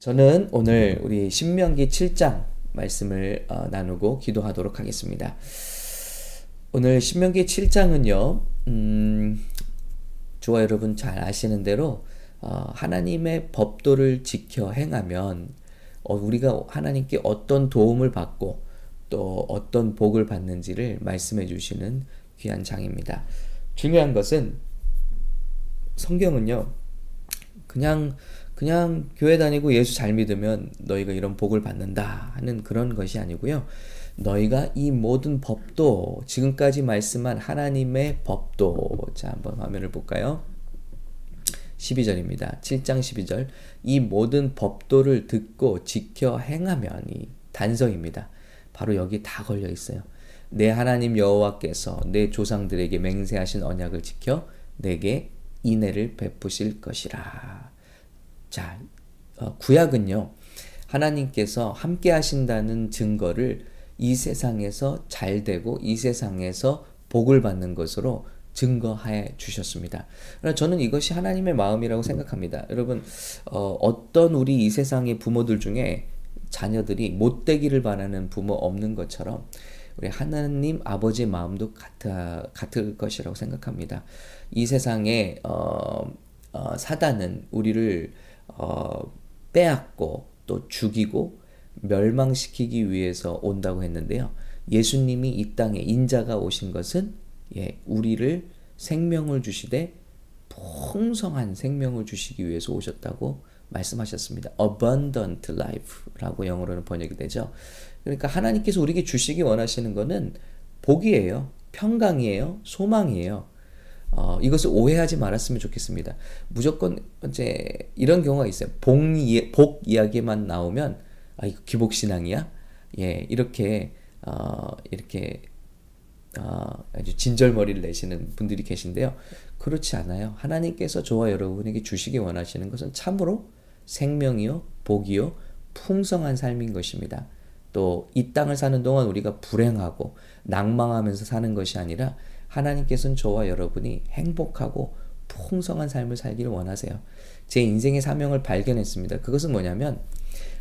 저는 오늘 우리 신명기 7장 말씀을 어, 나누고 기도하도록 하겠습니다. 오늘 신명기 7장은요, 음, 저와 여러분 잘 아시는 대로 어, 하나님의 법도를 지켜 행하면 어, 우리가 하나님께 어떤 도움을 받고 또 어떤 복을 받는지를 말씀해 주시는 귀한 장입니다. 중요한 것은 성경은요, 그냥 그냥 교회 다니고 예수 잘 믿으면 너희가 이런 복을 받는다 하는 그런 것이 아니고요. 너희가 이 모든 법도 지금까지 말씀한 하나님의 법도 자 한번 화면을 볼까요? 12절입니다. 7장 12절 이 모든 법도를 듣고 지켜 행하면 이 단서입니다. 바로 여기 다 걸려 있어요. 내 하나님 여호와께서 내 조상들에게 맹세하신 언약을 지켜 내게 인애를 베푸실 것이라. 자, 어, 구약은요, 하나님께서 함께 하신다는 증거를 이 세상에서 잘 되고 이 세상에서 복을 받는 것으로 증거해 주셨습니다. 저는 이것이 하나님의 마음이라고 생각합니다. 여러분, 어, 떤 우리 이 세상의 부모들 중에 자녀들이 못되기를 바라는 부모 없는 것처럼 우리 하나님 아버지의 마음도 같아, 같을 것이라고 생각합니다. 이 세상에 어, 어, 사단은 우리를 어, 빼앗고 또 죽이고 멸망시키기 위해서 온다고 했는데요. 예수님이 이 땅에 인자가 오신 것은 예, 우리를 생명을 주시되 풍성한 생명을 주시기 위해서 오셨다고 말씀하셨습니다. abundant life라고 영어로는 번역이 되죠. 그러니까 하나님께서 우리에게 주시기 원하시는 것은 복이에요. 평강이에요. 소망이에요. 어, 이것을 오해하지 말았으면 좋겠습니다. 무조건 이제 이런 경우가 있어요. 복, 복 이야기만 나오면 아 이거 기복 신앙이야? 예 이렇게 어, 이렇게 어, 아주 진절머리를 내시는 분들이 계신데요. 그렇지 않아요. 하나님께서 저와 여러분에게 주시기 원하시는 것은 참으로 생명이요, 복이요, 풍성한 삶인 것입니다. 또 이 땅을 사는 동안 우리가 불행하고 낭망하면서 사는 것이 아니라 하나님께서는 저와 여러분이 행복하고 풍성한 삶을 살기를 원하세요. 제 인생의 사명을 발견했습니다. 그것은 뭐냐면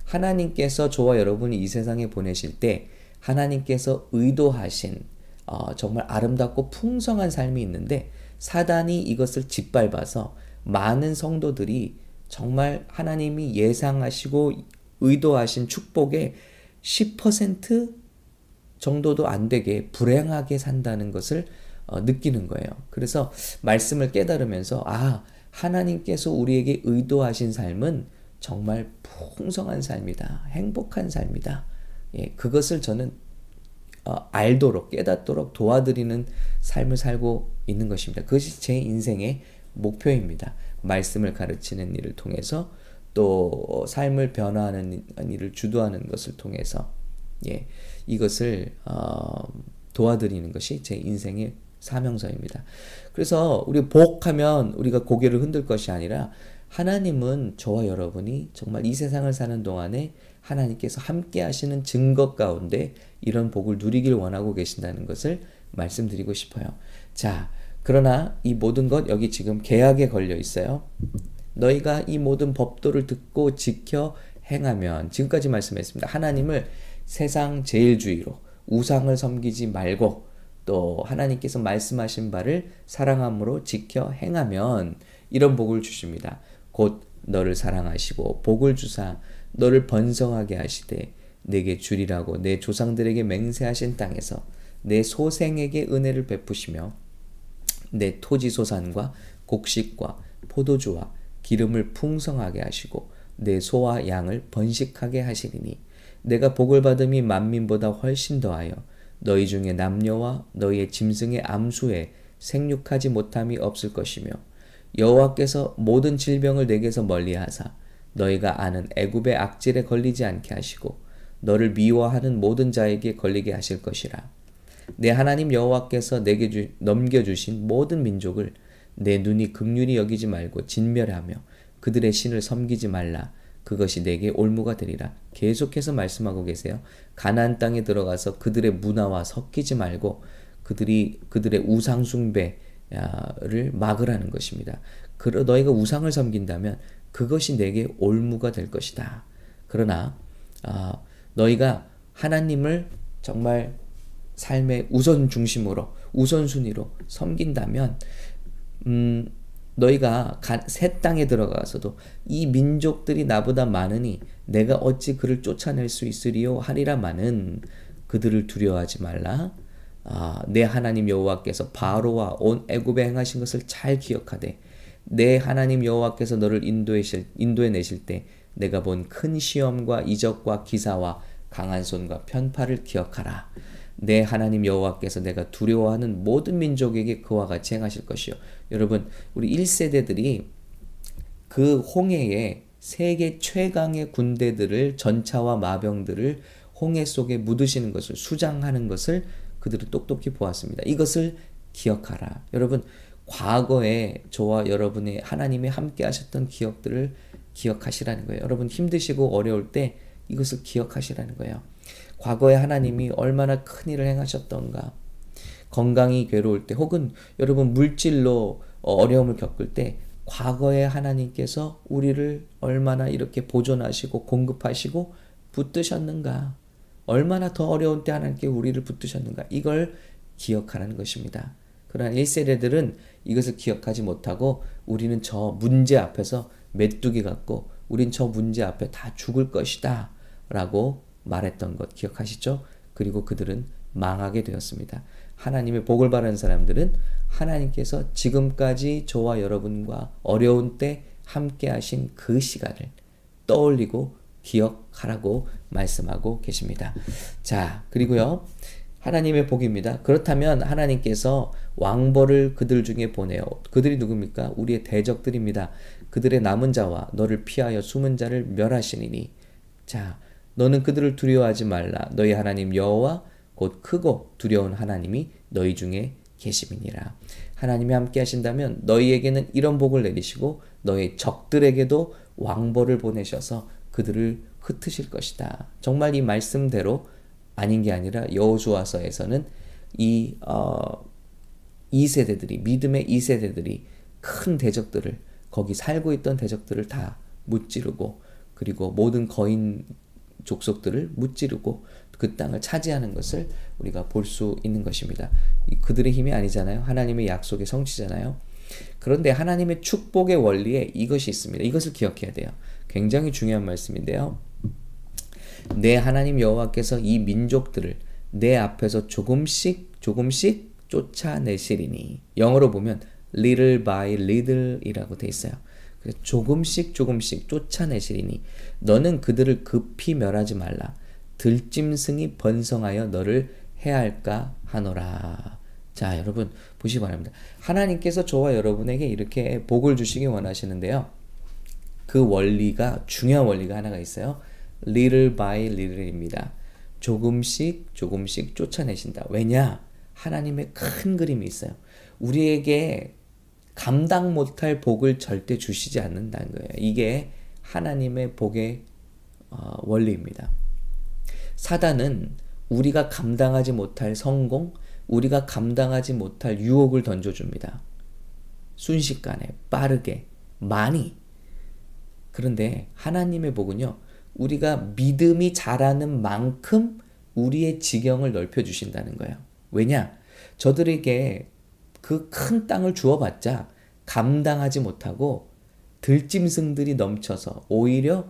하나님께서 저와 여러분이 이 세상에 보내실 때 하나님께서 의도하신 어, 정말 아름답고 풍성한 삶이 있는데 사단이 이것을 짓밟아서 많은 성도들이 정말 하나님이 예상하시고 의도하신 축복의 10% 정도도 안 되게 불행하게 산다는 것을 어, 느끼는 거예요. 그래서 말씀을 깨달으면서 아 하나님께서 우리에게 의도하신 삶은 정말 풍성한 삶이다, 행복한 삶이다. 예, 그것을 저는 어, 알도록 깨닫도록 도와드리는 삶을 살고 있는 것입니다. 그것이 제 인생의 목표입니다. 말씀을 가르치는 일을 통해서 또 삶을 변화하는 일을 주도하는 것을 통해서 예, 이것을 어, 도와드리는 것이 제 인생의 사명서입니다. 그래서 우리 복하면 우리가 고개를 흔들 것이 아니라 하나님은 저와 여러분이 정말 이 세상을 사는 동안에 하나님께서 함께 하시는 증거 가운데 이런 복을 누리길 원하고 계신다는 것을 말씀드리고 싶어요. 자, 그러나 이 모든 것 여기 지금 계약에 걸려 있어요. 너희가 이 모든 법도를 듣고 지켜 행하면 지금까지 말씀했습니다. 하나님을 세상 제일주의로 우상을 섬기지 말고 또 하나님께서 말씀하신 바를 사랑함으로 지켜 행하면 이런 복을 주십니다. 곧 너를 사랑하시고 복을 주사 너를 번성하게 하시되 내게 주리라고 내 조상들에게 맹세하신 땅에서 내 소생에게 은혜를 베푸시며 내 토지 소산과 곡식과 포도주와 기름을 풍성하게 하시고 내 소와 양을 번식하게 하시리니 내가 복을 받음이 만민보다 훨씬 더하여 너희 중에 남녀와 너희의 짐승의 암수에 생육하지 못함이 없을 것이며 여호와께서 모든 질병을 내게서 멀리하사 너희가 아는 애굽의 악질에 걸리지 않게 하시고 너를 미워하는 모든 자에게 걸리게 하실 것이라. 내 하나님 여호와께서 내게 주, 넘겨주신 모든 민족을 내 눈이 극률이 여기지 말고 진멸하며 그들의 신을 섬기지 말라 그것이 내게 올무가 되리라. 계속해서 말씀하고 계세요. 가나안 땅에 들어가서 그들의 문화와 섞이지 말고 그들이 그들의 우상 숭배를 막으라는 것입니다. 그 너희가 우상을 섬긴다면 그것이 내게 올무가 될 것이다. 그러나 아, 너희가 하나님을 정말 삶의 우선 중심으로 우선순위로 섬긴다면 음, 너희가 새 땅에 들어가서도 이 민족들이 나보다 많으니 내가 어찌 그를 쫓아낼 수 있으리요 하리라마는 그들을 두려워하지 말라. 아, 내 하나님 여호와께서 바로와 온 애굽에 행하신 것을 잘 기억하되 내 하나님 여호와께서 너를 인도해 인도해 내실 때 내가 본 큰 시험과 이적과 기사와 강한 손과 편파를 기억하라. 내 하나님 여호와께서 내가 두려워하는 모든 민족에게 그와 같이 행하실 것이요. 여러분, 우리 1세대들이 그 홍해에 세계 최강의 군대들을 전차와 마병들을 홍해 속에 묻으시는 것을 수장하는 것을 그들은 똑똑히 보았습니다. 이것을 기억하라. 여러분, 과거에 저와 여러분이 하나님이 함께 하셨던 기억들을 기억하시라는 거예요. 여러분 힘드시고 어려울 때 이것을 기억하시라는 거예요. 과거에 하나님이 얼마나 큰 일을 행하셨던가. 건강이 괴로울 때 혹은 여러분 물질로 어려움을 겪을 때 과거에 하나님께서 우리를 얼마나 이렇게 보존하시고 공급하시고 붙드셨는가. 얼마나 더 어려운 때 하나님께 우리를 붙드셨는가. 이걸 기억하라는 것입니다. 그러나 1세대들은 이것을 기억하지 못하고 우리는 저 문제 앞에서 메뚜기 같고 우린 저 문제 앞에 다 죽을 것이다 라고 말했던 것 기억하시죠? 그리고 그들은 망하게 되었습니다. 하나님의 복을 바라는 사람들은 하나님께서 지금까지 저와 여러분과 어려운 때 함께 하신 그 시간을 떠올리고 기억하라고 말씀하고 계십니다. 자, 그리고요. 하나님의 복입니다. 그렇다면 하나님께서 왕벌을 그들 중에 보내어 그들이 누굽니까? 우리의 대적들입니다. 그들의 남은 자와 너를 피하여 숨은 자를 멸하시니니 자 너는 그들을 두려워하지 말라 너희 하나님 여호와 곧 크고 두려운 하나님이 너희 중에 계심이니라. 하나님이 함께 하신다면 너희에게는 이런 복을 내리시고 너희 적들에게도 왕벌을 보내셔서 그들을 흩으실 것이다. 정말 이 말씀대로 아닌 게 아니라 여호수아서에서는 이 어, 2세대들이 믿음의 2세대들이 큰 대적들을 거기 살고 있던 대적들을 다 무찌르고 그리고 모든 거인 족속들을 무찌르고 그 땅을 차지하는 것을 우리가 볼 수 있는 것입니다. 그들의 힘이 아니잖아요. 하나님의 약속의 성취잖아요. 그런데 하나님의 축복의 원리에 이것이 있습니다. 이것을 기억해야 돼요. 굉장히 중요한 말씀인데요. 내 하나님 여호와께서 이 민족들을 내 앞에서 조금씩 조금씩 쫓아내시리니 영어로 보면 little by little이라고 돼 있어요. 조금씩 조금씩 쫓아내시리니 너는 그들을 급히 멸하지 말라. 들짐승이 번성하여 너를 해할까 하노라. 자, 여러분 보시기 바랍니다. 하나님께서 저와 여러분에게 이렇게 복을 주시기 원하시는데요. 그 원리가 중요한 원리가 하나가 있어요. little by little입니다. 조금씩 조금씩 쫓아내신다. 왜냐? 하나님의 큰 그림이 있어요. 우리에게 감당 못할 복을 절대 주시지 않는다는 거예요. 이게 하나님의 복의 어, 원리입니다. 사단은 우리가 감당하지 못할 성공, 우리가 감당하지 못할 유혹을 던져줍니다. 순식간에, 빠르게, 많이. 그런데 하나님의 복은요, 우리가 믿음이 자라는 만큼 우리의 지경을 넓혀주신다는 거예요. 왜냐? 저들에게 그 큰 땅을 주어봤자 감당하지 못하고 들짐승들이 넘쳐서 오히려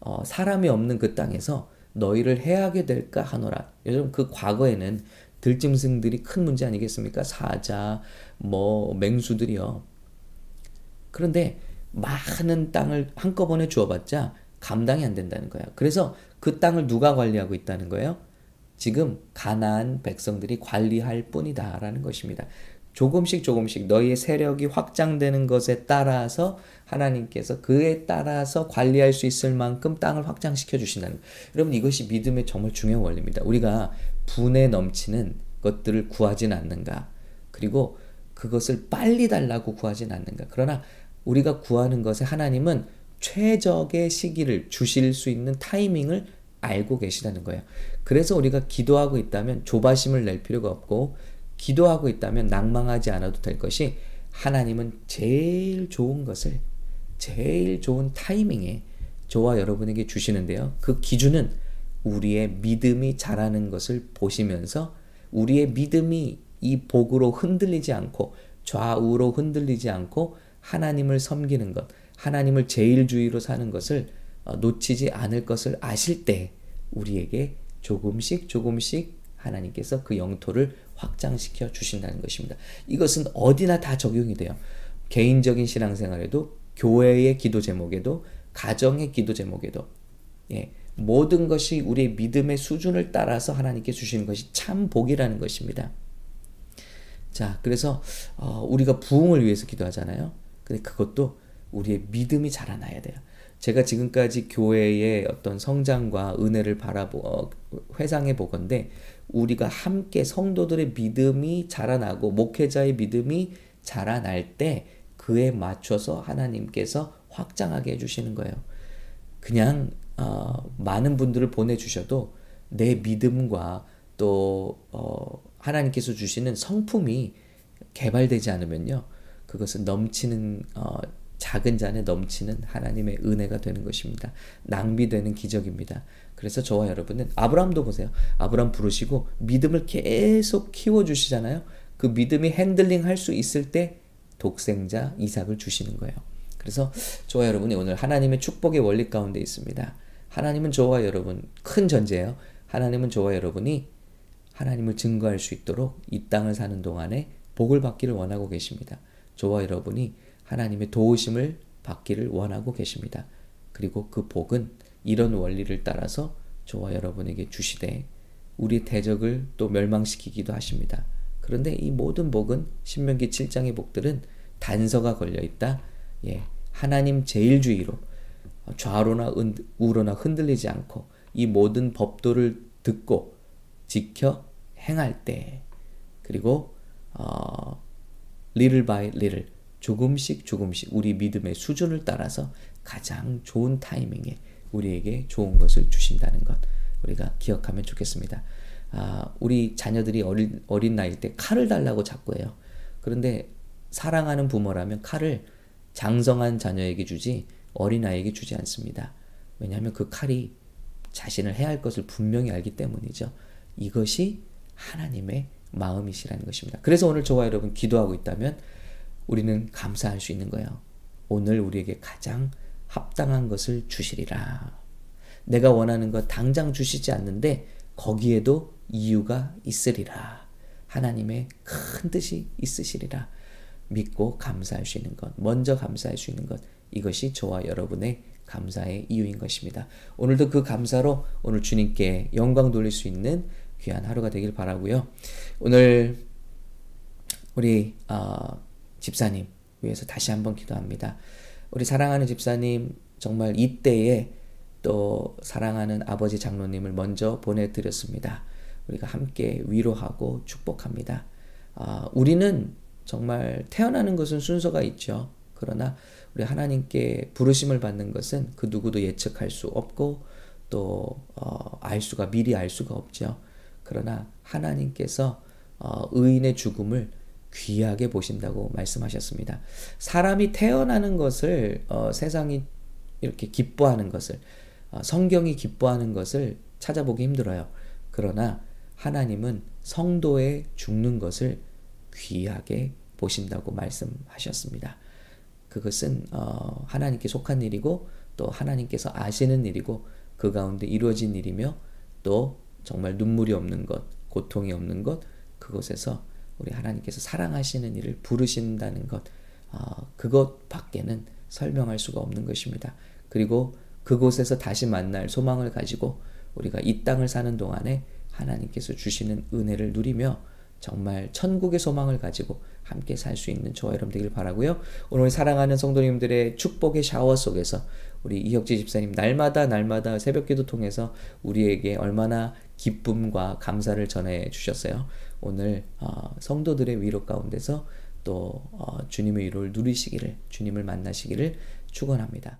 어, 사람이 없는 그 땅에서 너희를 해하게 될까 하노라. 요즘 그 과거에는 들짐승들이 큰 문제 아니겠습니까? 사자, 뭐 맹수들이요. 그런데 많은 땅을 한꺼번에 주어봤자 감당이 안 된다는 거야. 그래서 그 땅을 누가 관리하고 있다는 거예요? 지금 가나안 백성들이 관리할 뿐이다라는 것입니다. 조금씩 조금씩 너희의 세력이 확장되는 것에 따라서 하나님께서 그에 따라서 관리할 수 있을 만큼 땅을 확장시켜 주신다는 여러분 이것이 믿음의 정말 중요한 원리입니다. 우리가 분에 넘치는 것들을 구하진 않는가. 그리고 그것을 빨리 달라고 구하진 않는가. 그러나 우리가 구하는 것에 하나님은 최적의 시기를 주실 수 있는 타이밍을 알고 계시다는 거예요. 그래서 우리가 기도하고 있다면 조바심을 낼 필요가 없고 기도하고 있다면 낭망하지 않아도 될 것이 하나님은 제일 좋은 것을 제일 좋은 타이밍에 저와 여러분에게 주시는데요. 그 기준은 우리의 믿음이 자라는 것을 보시면서 우리의 믿음이 이 복으로 흔들리지 않고 좌우로 흔들리지 않고 하나님을 섬기는 것, 하나님을 제일주의로 사는 것을 어, 놓치지 않을 것을 아실 때 우리에게 조금씩 조금씩 하나님께서 그 영토를 확장시켜 주신다는 것입니다. 이것은 어디나 다 적용이 돼요. 개인적인 신앙생활에도 교회의 기도 제목에도 가정의 기도 제목에도 예, 모든 것이 우리의 믿음의 수준을 따라서 하나님께 주시는 것이 참 복이라는 것입니다. 자, 그래서 어, 우리가 부흥을 위해서 기도하잖아요. 근데 그것도 우리의 믿음이 자라나야 돼요. 제가 지금까지 교회의 어떤 성장과 은혜를 바라보 어, 회상해 보건데 우리가 함께 성도들의 믿음이 자라나고 목회자의 믿음이 자라날 때 그에 맞춰서 하나님께서 확장하게 해주시는 거예요. 그냥 어, 많은 분들을 보내주셔도 내 믿음과 또 어, 하나님께서 주시는 성품이 개발되지 않으면요, 그것은 넘치는 어, 작은 잔에 넘치는 하나님의 은혜가 되는 것입니다. 낭비되는 기적입니다. 그래서 저와 여러분은 아브라함도 보세요. 아브라함 부르시고 믿음을 계속 키워 주시잖아요. 그 믿음이 handling 할 수 있을 때 독생자 이삭을 주시는 거예요. 그래서 저와 여러분이 오늘 하나님의 축복의 원리 가운데 있습니다. 하나님은 저와 여러분 큰 전제예요. 하나님은 저와 여러분이 하나님을 증거할 수 있도록 이 땅을 사는 동안에 복을 받기를 원하고 계십니다. 저와 여러분이 하나님의 도우심을 받기를 원하고 계십니다. 그리고 그 복은 이런 원리를 따라서 저와 여러분에게 주시되 우리 대적을 또 멸망시키기도 하십니다. 그런데 이 모든 복은 신명기 7장의 복들은 단서가 걸려 있다. 예. 하나님 제일주의로 좌로나 우로나 흔들리지 않고 이 모든 법도를 듣고 지켜 행할 때 그리고 어, little 조금씩 조금씩 우리 믿음의 수준을 따라서 가장 좋은 타이밍에 우리에게 좋은 것을 주신다는 것 우리가 기억하면 좋겠습니다. 아, 우리 자녀들이 어린, 어린 나이 때 칼을 달라고 자꾸 해요. 그런데 사랑하는 부모라면 칼을 장성한 자녀에게 주지 어린아이에게 주지 않습니다. 왜냐하면 그 칼이 자신을 해야 할 것을 분명히 알기 때문이죠. 이것이 하나님의 마음이시라는 것입니다. 그래서 오늘 저와 여러분 기도하고 있다면 우리는 감사할 수 있는 거예요. 오늘 우리에게 가장 합당한 것을 주시리라. 내가 원하는 것 당장 주시지 않는데 거기에도 이유가 있으리라. 하나님의 큰 뜻이 있으시리라. 믿고 감사할 수 있는 것, 먼저 감사할 수 있는 것, 이것이 저와 여러분의 감사의 이유인 것입니다. 오늘도 그 감사로 오늘 주님께 영광 돌릴 수 있는 귀한 하루가 되길 바라고요. 오늘 우리 어, 집사님 위해서 다시 한번 기도합니다. 우리 사랑하는 집사님 정말 이때에 또 사랑하는 아버지 장로님을 먼저 보내드렸습니다. 우리가 함께 위로하고 축복합니다. 어, 우리는 정말 태어나는 것은 순서가 있죠. 그러나 우리 하나님께 부르심을 받는 것은 그 누구도 예측할 수 없고 또알 어, 수가 미리 알 수가 없죠. 그러나 하나님께서 어, 의인의 죽음을 귀하게 보신다고 말씀하셨습니다. 사람이 태어나는 것을 어, 세상이 이렇게 기뻐하는 것을 어, 성경이 기뻐하는 것을 찾아보기 힘들어요. 그러나 하나님은 성도의 죽는 것을 귀하게 보신다고 말씀하셨습니다. 그것은 어, 하나님께 속한 일이고 또 하나님께서 아시는 일이고 그 가운데 이루어진 일이며 또 정말 눈물이 없는 것, 고통이 없는 것 그것에서 우리 하나님께서 사랑하시는 일을 부르신다는 것 어, 그것밖에는 설명할 수가 없는 것입니다. 그리고 그곳에서 다시 만날 소망을 가지고 우리가 이 땅을 사는 동안에 하나님께서 주시는 은혜를 누리며 정말 천국의 소망을 가지고 함께 살 수 있는 저와 여러분 되길 바라고요. 오늘 사랑하는 성도님들의 축복의 샤워 속에서 우리 이혁지 집사님 날마다 날마다 새벽기도 통해서 우리에게 얼마나 기쁨과 감사를 전해 주셨어요. 오늘 어, 성도들의 위로 가운데서 또 어, 주님의 위로를 누리시기를 주님을 만나시기를 축원합니다.